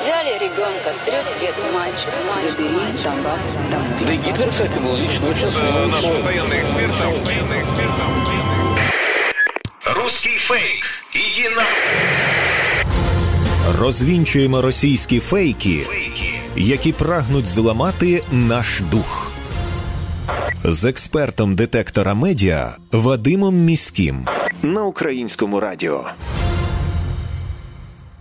Взяли ребенка, трех лет мальчик, забери Донбасс. Да и Гитлер, кстати, был лично очень Это наш постоянный эксперт. Постоянный эксперт. Русский фейк. Иди на... Розвінчуємо російські фейки, які прагнуть зламати наш дух. З експертом детектора медіа Вадимом Міським на українському радіо.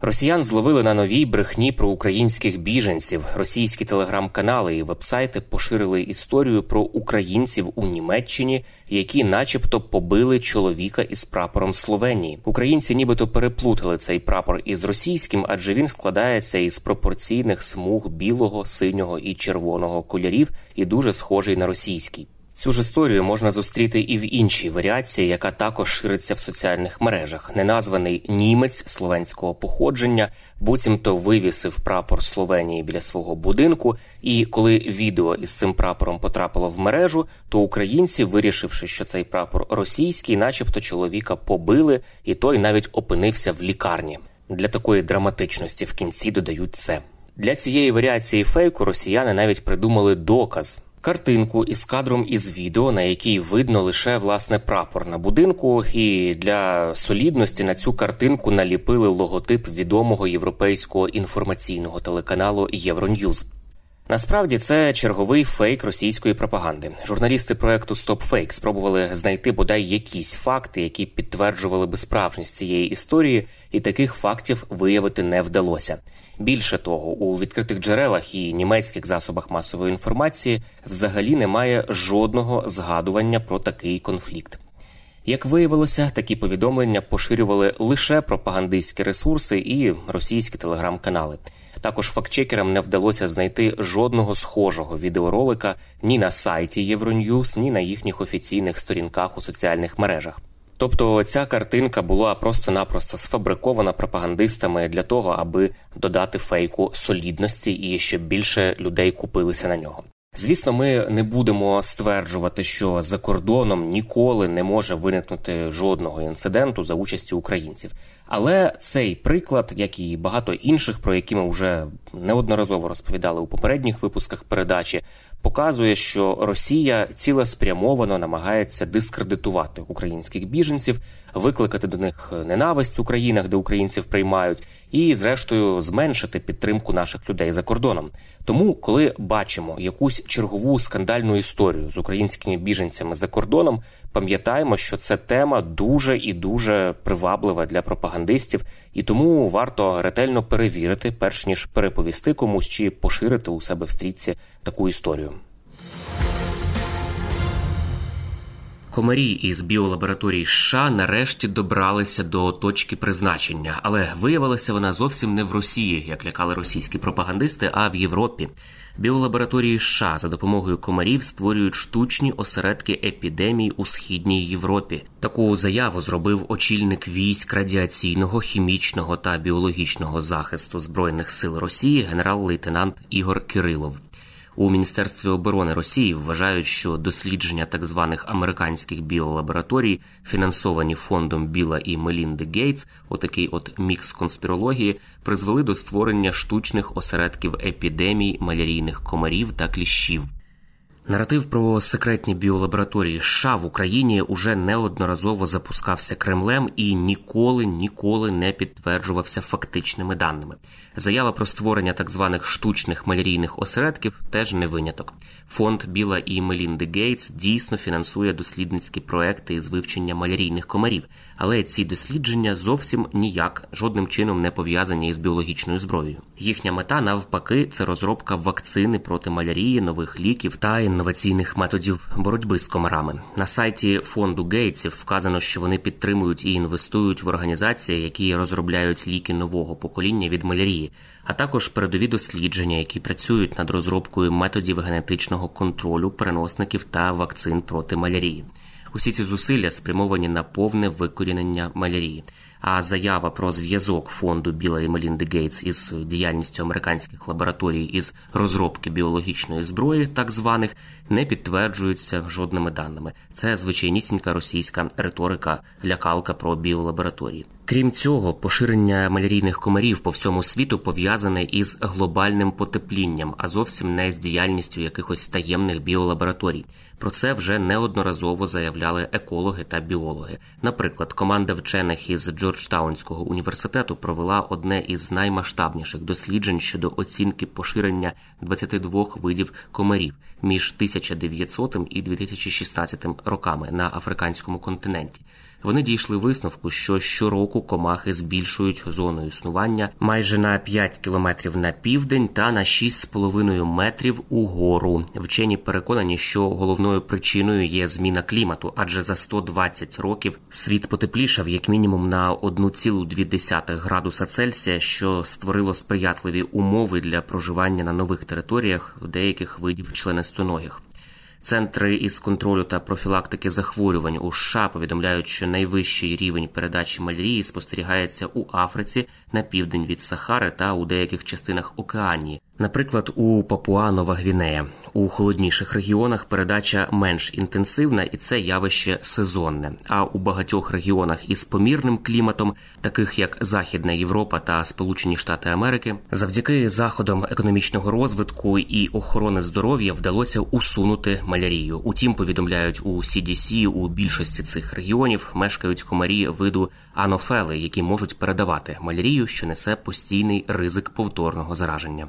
Росіян зловили на новій брехні про українських біженців. Російські телеграм-канали і вебсайти поширили історію про українців у Німеччині, які, начебто, побили чоловіка із прапором Словенії. Українці, нібито переплутали цей прапор із російським, адже він складається із пропорційних смуг білого, синього і червоного кольорів і дуже схожий на російський. Цю ж історію можна зустріти і в іншій варіації, яка також шириться в соціальних мережах. Неназваний німець словенського походження буцімто вивісив прапор Словенії біля свого будинку. І коли відео із цим прапором потрапило в мережу, то українці, вирішивши, що цей прапор російський, начебто чоловіка побили, і той навіть опинився в лікарні. Для такої драматичності в кінці додають це. Для цієї варіації фейку росіяни навіть придумали доказ. Картинку із кадром із відео, на якій видно лише власне прапор на будинку, і для солідності на цю картинку наліпили логотип відомого європейського інформаційного телеканалу Євроньюз. Насправді це черговий фейк російської пропаганди. Журналісти проекту StopFake спробували знайти бодай якісь факти, які підтверджували би справжність цієї історії, і таких фактів виявити не вдалося. Більше того, у відкритих джерелах і німецьких засобах масової інформації взагалі немає жодного згадування про такий конфлікт. Як виявилося, такі повідомлення поширювали лише пропагандистські ресурси і російські телеграм-канали. Також фактчекерам не вдалося знайти жодного схожого відеоролика ні на сайті Євроньюз, ні на їхніх офіційних сторінках у соціальних мережах. Тобто ця картинка була просто-напросто сфабрикована пропагандистами для того, аби додати фейку солідності і щоб більше людей купилися на нього. Звісно, ми не будемо стверджувати, що за кордоном ніколи не може виникнути жодного інциденту за участі українців. Але цей приклад, як і багато інших, про які ми вже неодноразово розповідали у попередніх випусках передачі, показує, що Росія цілеспрямовано намагається дискредитувати українських біженців, викликати до них ненависть у країнах, де українців приймають, і, зрештою, зменшити підтримку наших людей за кордоном. Тому, коли бачимо якусь чергову скандальну історію з українськими біженцями за кордоном, пам'ятаємо, що це тема дуже і дуже приваблива для пропагандистів, і тому варто ретельно перевірити, перш ніж переповісти комусь чи поширити у себе в стрічці таку історію. Комарі із біолабораторії США нарешті добралися до точки призначення, але виявилася вона зовсім не в Росії, як лякали російські пропагандисти, а в Європі. Біолабораторії США за допомогою комарів створюють штучні осередки епідемій у східній Європі. Таку заяву зробив очільник військ радіаційного, хімічного та біологічного захисту збройних сил Росії генерал-лейтенант Ігор Кирилов. У міністерстві оборони Росії вважають, що дослідження так званих американських біолабораторій, фінансовані фондом Біла і Мелінди Гейтс, отакий от мікс конспірології, призвели до створення штучних осередків епідемій малярійних комарів та кліщів. Наратив про секретні біолабораторії США в Україні уже неодноразово запускався Кремлем і ніколи ніколи не підтверджувався фактичними даними. Заява про створення так званих штучних малярійних осередків теж не виняток. Фонд Біла і Мелінди Гейтс дійсно фінансує дослідницькі проекти із вивчення малярійних комарів, але ці дослідження зовсім ніяк жодним чином не пов'язані із біологічною зброєю. Їхня мета навпаки це розробка вакцини проти малярії, нових ліків та інноваційних методів боротьби з комарами. На сайті фонду Гейтсів вказано, що вони підтримують і інвестують в організації, які розробляють ліки нового покоління від малярії, а також передові дослідження, які працюють над розробкою методів генетичного контролю переносників та вакцин проти малярії. Усі ці зусилля спрямовані на повне викорінення малярії. А заява про зв'язок фонду Біла і Мелінди Гейтс із діяльністю американських лабораторій із розробки біологічної зброї, так званих, не підтверджується жодними даними. Це звичайнісінька російська риторика, лякалка про біолабораторії. Крім цього, поширення малярійних комарів по всьому світу пов'язане із глобальним потеплінням, а зовсім не з діяльністю якихось таємних біолабораторій. Про це вже неодноразово заявляли екологи та біологи. Наприклад, команда вчених із Джорджтаунського університету провела одне із наймасштабніших досліджень щодо оцінки поширення 22 видів комарів між 1900 і 2016 роками на африканському континенті. Вони дійшли висновку, що щороку комахи збільшують зону існування майже на 5 кілометрів на південь та на 6,5 метрів угору. Вчені переконані, що головною причиною є зміна клімату, адже за 120 років світ потеплішав як мінімум на 1,2 градуса Цельсія, що створило сприятливі умови для проживання на нових територіях деяких видів членистоногих. Центри із контролю та профілактики захворювань у США повідомляють, що найвищий рівень передачі малярії спостерігається у Африці на південь від Сахари та у деяких частинах Океанії, наприклад, у Папуа Нова Гвінея. У холодніших регіонах передача менш інтенсивна і це явище сезонне. А у багатьох регіонах із помірним кліматом, таких як Західна Європа та Сполучені Штати Америки, завдяки заходам економічного розвитку і охорони здоров'я вдалося усунути малярію. Утім, повідомляють у CDC, у більшості цих регіонів мешкають комарі виду анофели, які можуть передавати малярію, що несе постійний ризик повторного зараження.